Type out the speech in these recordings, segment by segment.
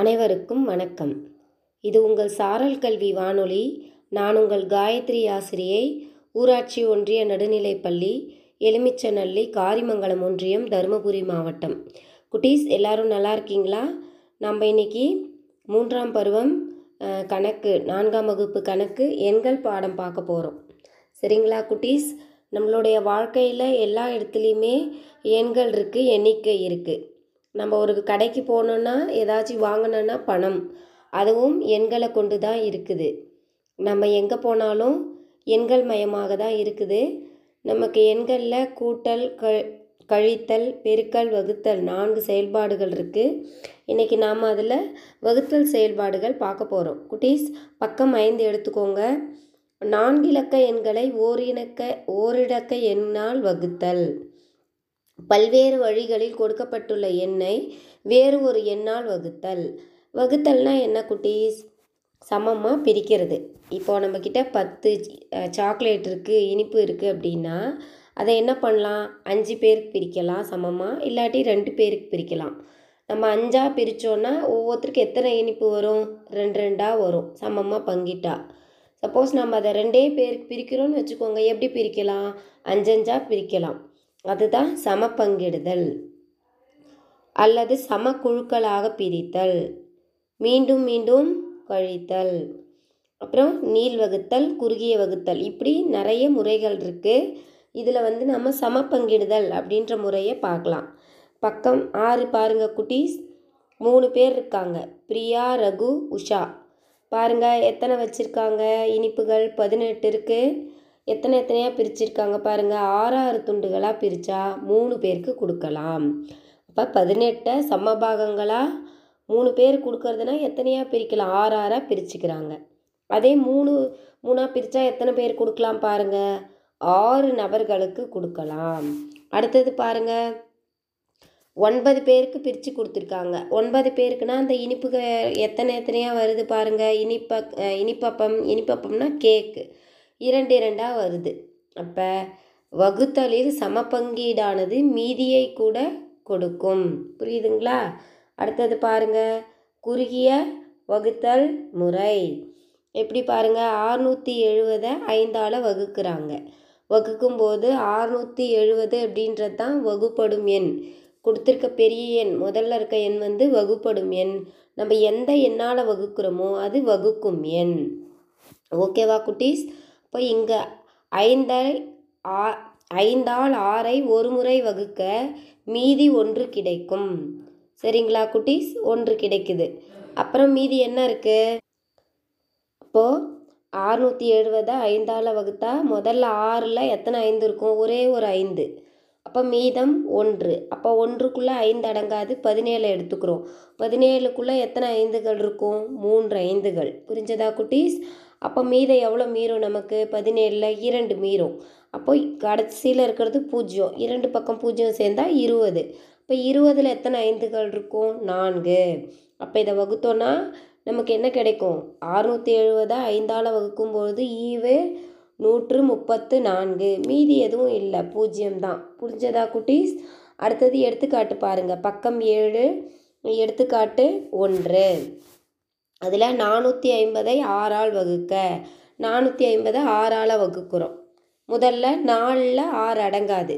அனைவருக்கும் வணக்கம். இது உங்கள் சாரல் கல்வி வானொலி. நான் உங்கள் காயத்ரி ஆசிரியை. ஊராட்சி ஒன்றிய நடுநிலைப்பள்ளி எலுமிச்சநல்லி காரிமங்கலம் ஒன்றியம் தருமபுரி மாவட்டம். குட்டீஸ் எல்லாரும் நல்லா இருக்கீங்களா? நம்ம இன்னைக்கு மூன்றாம் பருவம் கணக்கு நான்காம் வகுப்பு கணக்கு எண்கள் பாடம் பார்க்க போகிறோம் சரிங்களா குட்டீஸ்? நம்மளுடைய வாழ்க்கையில் எல்லா இடத்துலையுமே எண்கள் இருக்குது எண்ணிக்கை இருக்குது நம்ம ஒரு கடைக்கு போனோன்னா ஏதாச்சும் வாங்கணுன்னா பணம். அதுவும் எண்களை கொண்டு தான் இருக்குது. நம்ம எங்கே போனாலும் எண்கள் மயமாக தான் இருக்குது. நமக்கு எண்களில் கூட்டல் க கழித்தல் பெருக்கல் வகுத்தல் நான்கு செயல்பாடுகள் இருக்குது இன்றைக்கி நாம் அதில் வகுத்தல் செயல்பாடுகள் பார்க்க போகிறோம் குட்டீஸ் பக்கம் ஐந்து எடுத்துக்கோங்க. நான்கிலக்க எண்களை ஓரிணக்க ஓரிடக்க எண்ணால் வகுத்தல். பல்வேறு வழிகளில் கொடுக்கப்பட்டுள்ள எண்ணை வேறு ஒரு எண்ணால் வகுத்தல். வகுத்தல்னால் என்ன குட்டீஸ் சமமாக பிரிக்கிறது. இப்போ நம்மக்கிட்ட பத்து சாக்லேட் இருக்குது இனிப்பு இருக்குது அப்படின்னா அதை என்ன பண்ணலாம்? அஞ்சு பேருக்கு பிரிக்கலாம் சமமாக இல்லாட்டி ரெண்டு பேருக்கு பிரிக்கலாம். நம்ம அஞ்சாக பிரித்தோன்னா ஒவ்வொருத்தருக்கு எத்தனை இனிப்பு வரும்? ரெண்டு ரெண்டாக வரும். சமமாக பங்கிட்டா. சப்போஸ் நம்ம அதை ரெண்டே பேருக்கு பிரிக்கிறோன்னு வச்சுக்கோங்க எப்படி பிரிக்கலாம்? அஞ்சஞ்சாக பிரிக்கலாம். அதுதான் சம பங்கிடுதல் அல்லது சம குழுக்களாக பிரித்தல். மீண்டும் மீண்டும் கழித்தல். அப்புறம் நீள் வகுத்தல் குறுகிய வகுத்தல். இப்படி நிறைய முறைகள் இருக்குது இதில் வந்து நம்ம சம பங்கிடுதல் அப்படின்ற முறையை பார்க்கலாம். பக்கம் ஆறு பாருங்க குட்டீஸ். மூணு பேர் இருக்காங்க. பிரியா ரகு உஷா. பாருங்க எத்தனை வச்சுருக்காங்க? இனிப்புகள் பதினெட்டு இருக்குது எத்தனை எத்தனையாக பிரிச்சிருக்காங்க பாருங்க. ஆறாறு துண்டுகளாக பிரித்தா மூணு பேருக்கு கொடுக்கலாம். அப்போ பதினெட்டை சம பாகங்களாக மூணு பேர் கொடுக்கறதுனா எத்தனையாக பிரிக்கலாம்? ஆறாறாக பிரிச்சுக்கிறாங்க. அதே மூணு மூணாக பிரித்தா எத்தனை பேர் கொடுக்கலாம் பாருங்க? ஆறு நபர்களுக்கு கொடுக்கலாம். அடுத்தது பாருங்க. ஒன்பது பேருக்கு பிரித்து கொடுத்துருக்காங்க. ஒன்பது பேருக்குன்னா அந்த இனிப்புக எத்தனை எத்தனையாக வருது பாருங்கள் இனிப்ப இனிப்பப்பம் இனிப்பப்பம்னா கேக்கு. இரண்டு இரண்டாக வருது. அப்போ வகுத்தலில் சமபங்கீடானது மீதியை கூட கொடுக்கும். புரியுதுங்களா? அடுத்தது பாருங்க. குறுகிய வகுத்தல் முறை. எப்படி பாருங்க? ஆறுநூற்றி எழுபதை ஐந்தால் வகுக்கிறாங்க. வகுக்கும்போது ஆறுநூற்றி எழுபது அப்படின்றது தான் வகுப்படும் எண். கொடுத்துருக்க பெரிய எண். முதல்ல இருக்க எண் வந்து வகுப்படும் எண். நம்ம எந்த எண்ணால் வகுக்கிறோமோ அது வகுக்கும் எண். ஓகேவா குட்டீஸ்? இப்போ இங்கே ஐந்தை ஆ ஐந்தால் ஆறை ஒரு முறை வகுக்க மீதி ஒன்று கிடைக்கும். சரிங்களா குட்டீஸ்? ஒன்று கிடைக்குது. அப்புறம் மீதி என்ன இருக்குது அப்போது ஆறுநூற்றி எழுபதை ஐந்தால் வகுத்தா முதல்ல ஆறில் எத்தனை ஐந்து இருக்கும்? ஒரே ஒரு ஐந்து. அப்போ மீதம் ஒன்று. அப்போ ஒன்றுக்குள்ளே ஐந்து அடங்காது பதினேழு எடுத்துக்கிறோம். பதினேழுக்குள்ளே எத்தனை ஐந்துகள் இருக்கும்? மூன்று ஐந்துகள். புரிஞ்சதா குட்டீஸ்? அப்போ மீதம் எவ்வளோ மீறும் நமக்கு? பதினேழில் இரண்டு மீறும். அப்போ கடைசியில் இருக்கிறது பூஜ்ஜியம். இரண்டு பக்கம் பூஜ்ஜியம் சேர்ந்தால் இருபது. இப்போ இருபதில் எத்தனை ஐந்துகள் இருக்கும்? நான்கு. அப்போ இதை வகுத்தோன்னா நமக்கு என்ன கிடைக்கும்? அறுநூற்றி எழுபதா ஐந்தால் வகுக்கும்பொழுது ஈவு நூற்று முப்பத்து நான்கு. மீதி எதுவும் இல்லை. பூஜ்ஜியம் தான். புரிஞ்சதா குட்டீஸ்? அடுத்தது எடுத்துக்காட்டு பாருங்கள் பக்கம் ஏழு எடுத்துக்காட்டு ஒன்று. அதில் நானூற்றி ஐம்பதை ஆறால் வகுக்க. நானூற்றி ஐம்பதை ஆறால் வகுக்கிறோம். முதல்ல நாலில் ஆறு அடங்காது.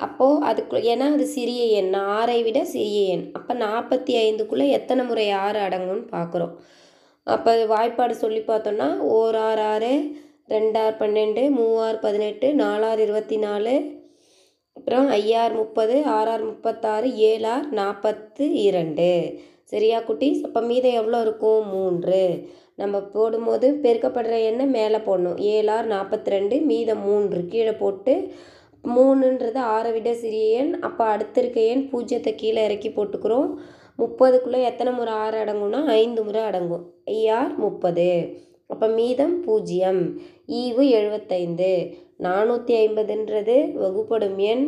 அப்போது அதுக்கு ஏன்னா அது சிறிய எண். ஆறை விட சிறிய எண். அப்போ நாற்பத்தி ஐந்துக்குள்ளே எத்தனை முறை ஆறு அடங்கும்னு பார்க்குறோம் அப்போ வாய்ப்பாடு சொல்லி பார்த்தோன்னா ஓர் ஆறு ஆறு ரெண்டார் பன்னெண்டு மூவார் பதினெட்டு நாலார் இருபத்தி நாலு அப்புறம் ஐயார் முப்பது ஆறார் முப்பத்தாறு ஏழார் நாற்பத்து இரண்டு. சரியா குட்டீஸ் அப்போ மீதம் எவ்வளோ இருக்கும்? மூன்று. நம்ம போடும்போது பெருக்கப்படுற எண்ணெய் மேலே போடணும். ஏழார் நாற்பத்தி ரெண்டு மீதம் மூன்று. கீழே போட்டு மூணுன்றது ஆறை விட சிறிய எண். அப்போ அடுத்து இருக்க எண் பூஜ்ஜியத்தை கீழே இறக்கி போட்டுக்கிறோம். முப்பதுக்குள்ளே எத்தனை முறை ஆறு அடங்கும்னா ஐந்து முறை அடங்கும். ஐயார் முப்பது. அப்போ மீதம் பூஜ்ஜியம். ஈவு எழுபத்தைந்து. நானூற்றி ஐம்பதுன்றது வகுப்படும் எண்.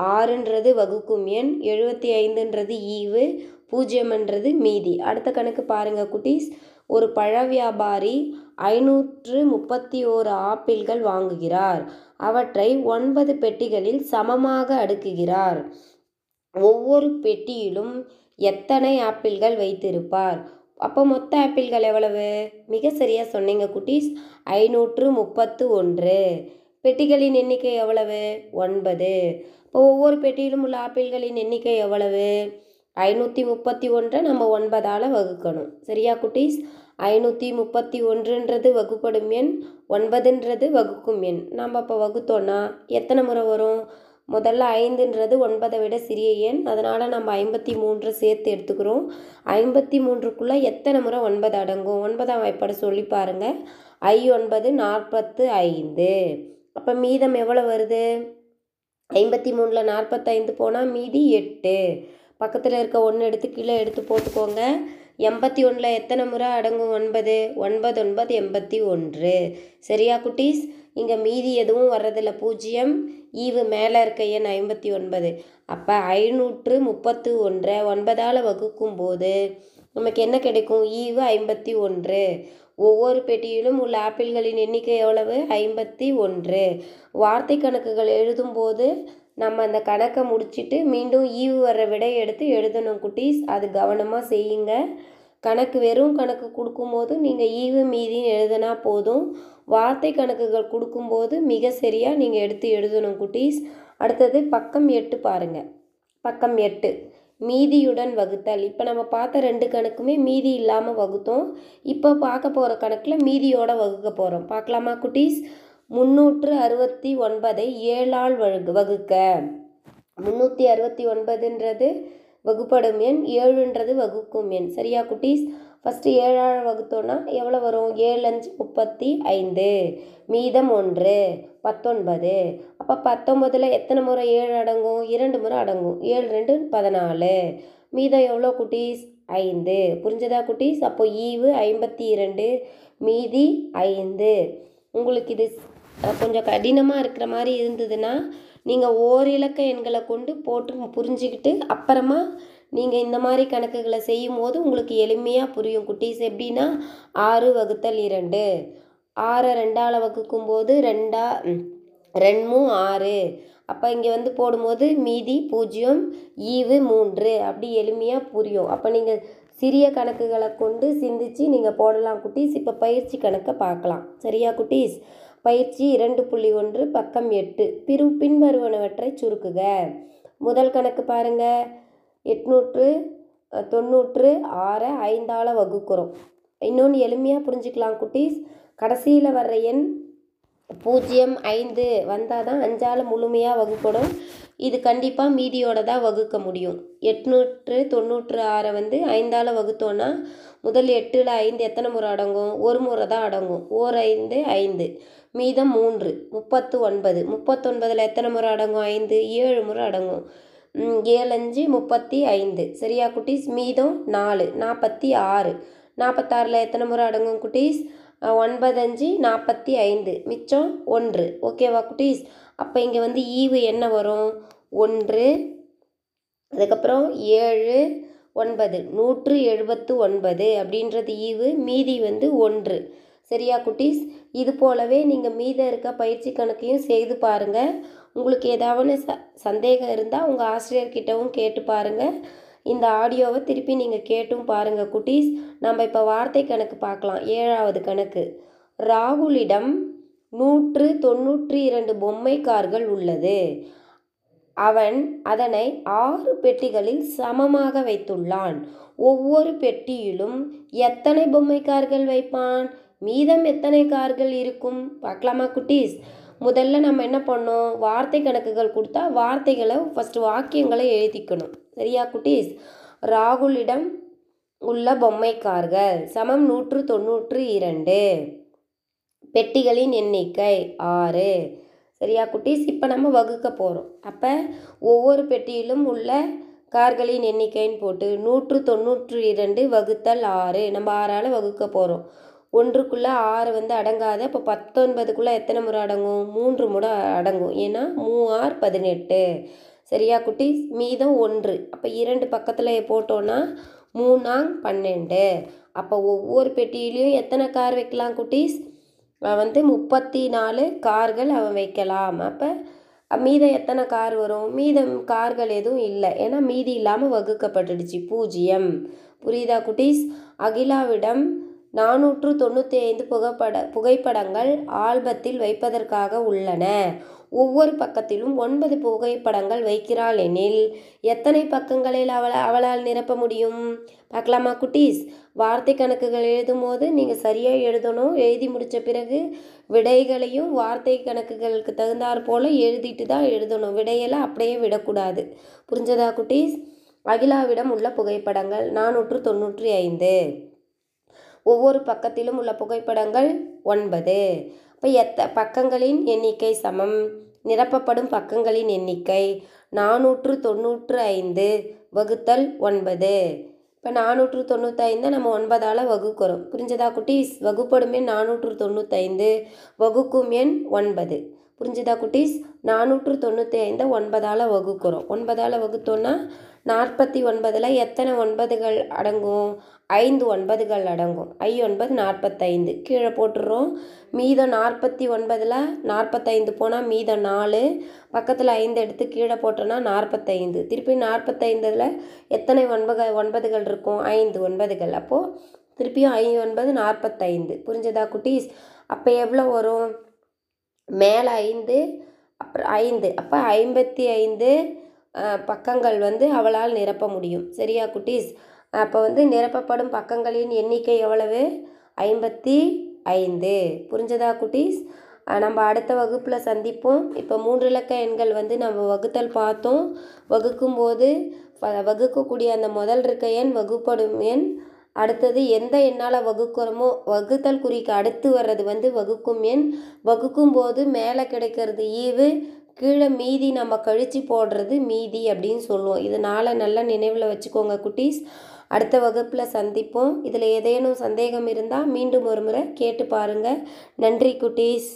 ஆறுன்றது வகுக்கும் எண். எழுபத்தி ஐந்துன்றது ஈவு. பூஜ்ஜியம்ன்றது மீதி. அடுத்த கணக்கு பாருங்கள் குட்டீஸ். ஒரு பழ வியாபாரி ஐநூற்று முப்பத்தி ஓரு ஆப்பிள்கள் வாங்குகிறார். அவற்றை ஒன்பது பெட்டிகளில் சமமாக அடுக்குகிறார். ஒவ்வொரு பெட்டியிலும் எத்தனை ஆப்பிள்கள் வைத்திருப்பார்? அப்போ மொத்த ஆப்பிள்கள் எவ்வளவு? மிக சரியாக சொன்னீங்க குட்டீஸ். ஐநூற்று முப்பத்து ஒன்று பெட்டிகளின் எண்ணிக்கை எவ்வளவு? ஒன்பது. இப்போ ஒவ்வொரு பெட்டியிலும் உள்ள ஆப்பிள்களின் எண்ணிக்கை எவ்வளவு? ஐநூற்றி முப்பத்தி ஒன்றை நம்ம ஒன்பதால் வகுக்கணும். சரியா குட்டீஸ்? ஐநூற்றி முப்பத்தி ஒன்றுன்றது வகுப்படும் எண் ஒன்பதுன்றது வகுக்கும் எண். நம்ம இப்போ வகுத்தோன்னா எத்தனை முறை வரும்? முதல்ல ஐந்துன்றது ஒன்பதை விட சிறிய எண். அதனால் நம்ம ஐம்பத்தி மூன்று சேர்த்து எடுத்துக்கிறோம். ஐம்பத்தி மூன்றுக்குள்ளே எத்தனை முறை ஒன்பது அடங்கும்? ஒன்பதாம் வாய்ப்பாடு சொல்லி பாருங்கள் ஐ ஒன்பது நாற்பத்து ஐந்து. அப்போ மீதம் எவ்வளோ வருது? ஐம்பத்தி மூணில் நாற்பத்தைந்து போனால் மீதி எட்டு. பக்கத்தில் இருக்க ஒன்று எடுத்து கீழே எடுத்து போட்டுக்கோங்க. எண்பத்தி ஒன்றில் எத்தனை முறை அடங்கும்? ஒன்பது. ஒன்பது ஒன்பது எண்பத்தி ஒன்று சரியா குட்டீஸ்? இங்கே மீதி எதுவும் வர்றதில்ல. பூஜ்ஜியம். ஈவு மேலே இருக்க எண் ஐம்பத்தி ஒன்பது அப்போ ஐநூற்று முப்பத்து ஒன்றை ஒன்பதால் வகுக்கும் போது நமக்கு என்ன கிடைக்கும்? ஈவு ஐம்பத்தி ஒன்று ஒவ்வொரு பெட்டியிலும் உள்ள ஆப்பிள்களின் எண்ணிக்கை எவ்வளவு? ஐம்பத்தி ஒன்று வார்த்தை கணக்குகள் எழுதும்போது நம்ம அந்த கணக்கை முடிச்சிட்டு மீண்டும் ஈவு வர்ற விடை எடுத்து எழுதணும் குட்டீஸ். அது கவனமாக செய்யுங்க. கணக்கு வெறும் கணக்கு கொடுக்கும்போது நீங்கள் ஈவு மீதின்னு எழுதினா போதும். வார்த்தை கணக்குகள் கொடுக்கும்போது மிக சரியாக நீங்கள் எடுத்து எழுதணும் குட்டீஸ். அடுத்தது பக்கம் எட்டு பாருங்கள் பக்கம் எட்டு. மீதியுடன் வகுத்தல். இப்போ நம்ம பார்த்த ரெண்டு கணக்குமே மீதி இல்லாமல் வகுத்தோம். இப்போ பார்க்க போகிற கணக்கில் மீதியோட வகுக்க போகிறோம் பார்க்கலாமா குட்டீஸ்? முந்நூற்று அறுபத்தி ஒன்பதை ஏழால் வகு வகுக்க. முந்நூற்றி அறுபத்தி ஒன்பதுன்றது வகுப்படும் எண் ஏழுன்றது வகுக்கும் எண். சரியா குட்டீஸ்? ஃபஸ்ட்டு ஏழால் வகுத்தோன்னா எவ்வளோ வரும்? ஏழு அஞ்சு முப்பத்தி ஐந்து. மீதம் ஒன்று பத்தொன்பது. அப்போ பத்தொன்பதில் எத்தனை முறை ஏழு அடங்கும்? இரண்டு முறை அடங்கும். ஏழு ரெண்டு பதினாலு. மீதம் எவ்வளோ குட்டீஸ்? ஐந்து. புரிஞ்சதா குட்டீஸ்? அப்போ ஈவு ஐம்பத்தி இரண்டு மீதி ஐந்து. உங்களுக்கு இது கொஞ்சம் கடினமாக இருக்கிற மாதிரி இருந்ததுன்னா நீங்கள் ஓரிலக்க எண்களை கொண்டு போட்டு புரிஞ்சுக்கிட்டு அப்புறமா நீங்கள் இந்த மாதிரி கணக்குகளை செய்யும் போது உங்களுக்கு எளிமையாக புரியும். குட்டீஸ் எப்படின்னா ஆறு வகுத்தல் இரண்டு. ஆறை ரெண்டால் வகுக்கும் போது ரெண்டா ரெண்டும் ஆறு. அப்போ இங்கே வந்து போடும்போது மீதி பூஜ்ஜியம் ஈவு மூன்று. அப்படி எளிமையாக புரியும். அப்போ நீங்கள் சிறிய கணக்குகளை கொண்டு சிந்திச்சு நீங்கள் போடலாம் குட்டீஸ். இப்போ பயிற்சி கணக்கை பார்க்கலாம். சரியா குட்டீஸ்? பயிற்சி இரண்டு புள்ளி ஒன்று பக்கம் எட்டு. பிரு பின்வருவனவற்றை சுருக்குக. முதல் கணக்கு பாருங்க. எட்நூற்று தொண்ணூற்று ஆறை ஐந்தால் வகுக்கிறோம். இன்னொன்று எளிமையாக புரிஞ்சுக்கலாம் குட்டீஸ். கடைசியில் வர்ற எண் பூஜ்ஜியம் ஐந்து. வந்தால் தான் அஞ்சால் முழுமையாக வகுப்படும் இது கண்டிப்பாக மீதியோட தான் வகுக்க முடியும். எட்நூற்று தொண்ணூற்று ஆறை வந்து ஐந்தால் வகுத்தோன்னா முதல் எட்டில் ஐந்து எத்தனை முறை அடங்கும்? ஒரு முறை தான் அடங்கும். ஓர் ஐந்து ஐந்து. மீதம் மூன்று. முப்பத்து ஒன்பது. முப்பத்தொன்பதில் எத்தனை முறை அடங்கும்? ஐந்து. ஏழு முறை அடங்கும். ஏழஞ்சு முப்பத்தி ஐந்து. சரியா குட்டீஸ்? மீதம் நாலு. நாற்பத்தி ஆறு. நாற்பத்தாறில் எத்தனை முறை அடங்கும் குட்டீஸ்? ஒன்பதஞ்சு நாற்பத்தி ஐந்து. மிச்சம் ஒன்று. ஓகேவா குட்டீஸ்? அப்போ இங்கே வந்து ஈவு என்ன வரும்? ஒன்று அதுக்கப்புறம் ஏழு ஒன்பது. நூற்று எழுபத்து ஒன்பது அப்படின்றது ஈவு. மீதி வந்து ஒன்று. சரியா குட்டீஸ்? இது போலவே நீங்கள் மீதம் இருக்க பயிற்சி கணக்கையும் செய்து பாருங்கள் உங்களுக்கு ஏதாவது ச சந்தேகம் இருந்தால் உங்கள் ஆசிரியர்கிட்டவும் கேட்டு பாருங்கள் இந்த ஆடியோவை திருப்பி நீங்கள் கேட்டும் பாருங்கள் குட்டீஸ். நம்ம இப்போ வார்த்தை கணக்கு பார்க்கலாம். ஏழாவது கணக்கு. ராகுலிடம் நூற்று தொண்ணூற்றி இரண்டு பொம்மை கார்கள் உள்ளது. அவன் அதனை ஆறு பெட்டிகளில் சமமாக வைத்துள்ளான். ஒவ்வொரு பெட்டியிலும் எத்தனை பொம்மை கார்கள் வைப்பான்? மீதம் எத்தனை கார்கள் இருக்கும்? பார்க்கலாமா குட்டீஸ்? முதல்ல நம்ம என்ன பண்ணோம்? வார்த்தை கணக்குகள் கொடுத்தா வார்த்தைகளை ஃபஸ்ட்டு வாக்கியங்களை எழுதிக்கணும். சரியா குட்டீஸ்? ராகுலிடம் உள்ள பொம்மைக்கார்கள் சமம் நூற்று தொண்ணூற்று இரண்டு. பெட்டிகளின் எண்ணிக்கை ஆறு. சரியா குட்டீஸ்? இப்போ நம்ம வகுக்க போகிறோம் அப்போ ஒவ்வொரு பெட்டியிலும் உள்ள கார்களின் எண்ணிக்கைன்னு போட்டு நூற்று தொண்ணூற்று இரண்டு வகுத்தல் ஆறு. நம்ம ஆறால் வகுக்க போகிறோம் ஒன்றுக்குள்ளே ஆறு வந்து அடங்காத இப்போ பத்தொன்பதுக்குள்ளே எத்தனை முறை அடங்கும்? மூன்று முறை அடங்கும். ஏன்னா மூவார் பதினெட்டு. சரியா குட்டீஸ்? மீதம் ஒன்று. அப்போ இரண்டு பக்கத்தில் போட்டோன்னா மூணாங் பன்னெண்டு. அப்போ ஒவ்வொரு பெட்டியிலையும் எத்தனை கார் வைக்கலாம் குட்டீஸ்? வந்து முப்பத்தி நாலு கார்கள் அவன் வைக்கலாம். அப்போ மீதம் எத்தனை கார் வரும்? மீதம் கார்கள் எதுவும் இல்லை. ஏன்னா மீதி இல்லாமல் வகுக்கப்பட்டுடுச்சு. பூஜ்ஜியம். புரியுதா குட்டீஸ்? அகிலாவிடம் நானூற்று தொண்ணூற்றி ஐந்து புகைப்பட புகைப்படங்கள் ஆல்பத்தில் வைப்பதற்காக உள்ளன. ஒவ்வொரு பக்கத்திலும் ஒன்பது புகைப்படங்கள் வைக்கிறாள் எனில் எத்தனை பக்கங்களில் அவள் அவளால் நிரப்ப முடியும்? பார்க்கலாமா குட்டீஸ்? வார்த்தை கணக்குகள் எழுதும் போது நீங்கள் சரியாக எழுதணும். எழுதி முடித்த பிறகு விடைகளையும் வார்த்தை கணக்குகளுக்கு தகுந்தாற் போல் எழுதிட்டு தான் எழுதணும். விடையெல்லாம் அப்படியே விடக்கூடாது. புரிஞ்சதா குட்டீஸ்? அகிலாவிடம் உள்ள புகைப்படங்கள் நானூற்று தொண்ணூற்றி ஐந்து. ஒவ்வொரு பக்கத்திலும் உள்ள புகைப்படங்கள் ஒன்பது. இப்போ எத்த பக்கங்களின் எண்ணிக்கை சமம். நிரப்பப்படும் பக்கங்களின் எண்ணிக்கை நானூற்று தொண்ணூற்று ஐந்து வகுத்தல் ஒன்பது. இப்போ நானூற்று தொண்ணூற்றைந்து நம்ம ஒன்பதால் வகுக்கிறோம். புரிஞ்சதா குட்டீஸ் வகுப்படும் எண் நானூற்று தொண்ணூற்றைந்து வகுக்கும் எண் ஒன்பது. புரிஞ்சுதா குட்டீஸ்? நானூற்று தொண்ணூற்றி ஐந்தை ஒன்பதால் வகுக்கிறோம். ஒன்பதால் வகுத்தோன்னா நாற்பத்தி ஒன்பதில் எத்தனை ஒன்பதுகள் அடங்கும்? ஐந்து ஒன்பதுகள் அடங்கும். ஐ ஒன்பது நாற்பத்தைந்து. கீழே போட்டுடுறோம் மீதம் நாற்பத்தி ஒன்பதில் நாற்பத்தைந்து போனால் மீதம் நாலு. பக்கத்தில் ஐந்து எடுத்து கீழே போட்டோன்னா நாற்பத்தைந்து. திருப்பி நாற்பத்தைந்தில் எத்தனை ஒன்பது ஒன்பதுகள் இருக்கும்? ஐந்து ஒன்பதுகள். அப்போது திருப்பியும் ஐ ஒன்பது நாற்பத்தைந்து. புரிஞ்சதா குட்டீஸ்? அப்போ எவ்வளோ வரும்? மேலே ஐந்து அப்புறம் ஐந்து. அப்போ ஐம்பத்தி ஐந்து பக்கங்கள் வந்து அவளால் நிரப்ப முடியும். சரியா குட்டீஸ்? அப்போ வந்து நிரப்பப்படும் பக்கங்களின் எண்ணிக்கை எவ்வளவு? ஐம்பத்தி ஐந்து. புரிஞ்சதா குட்டீஸ்? நம்ம அடுத்த வகுப்பில் சந்திப்போம். இப்போ மூன்று இலக்க எண்கள் வந்து நம்ம வகுத்தல் பார்த்தோம். வகுக்கும்போது வகுக்கக்கூடிய அந்த முதல் இருக்க எண் வகுப்படும் எண் அடுத்தது எந்த எண்ணால் வகுக்கிறோமோ வகுத்தல் குறிக்கு அடுத்து வர்றது வந்து வகுக்கும் எண். வகுக்கும் போது மேலே கிடைக்கிறது ஈவு கீழே மீதி நம்ம கழித்து போடுறது மீதி அப்படின்னு சொல்லுவோம். இதனால் நல்லா நினைவில் வச்சுக்கோங்க குட்டீஸ். அடுத்த வகுப்பில் சந்திப்போம். இதில் ஏதேனும் சந்தேகம் இருந்தால் மீண்டும் ஒரு முறை கேட்டு பாருங்கள் நன்றி குட்டீஸ்.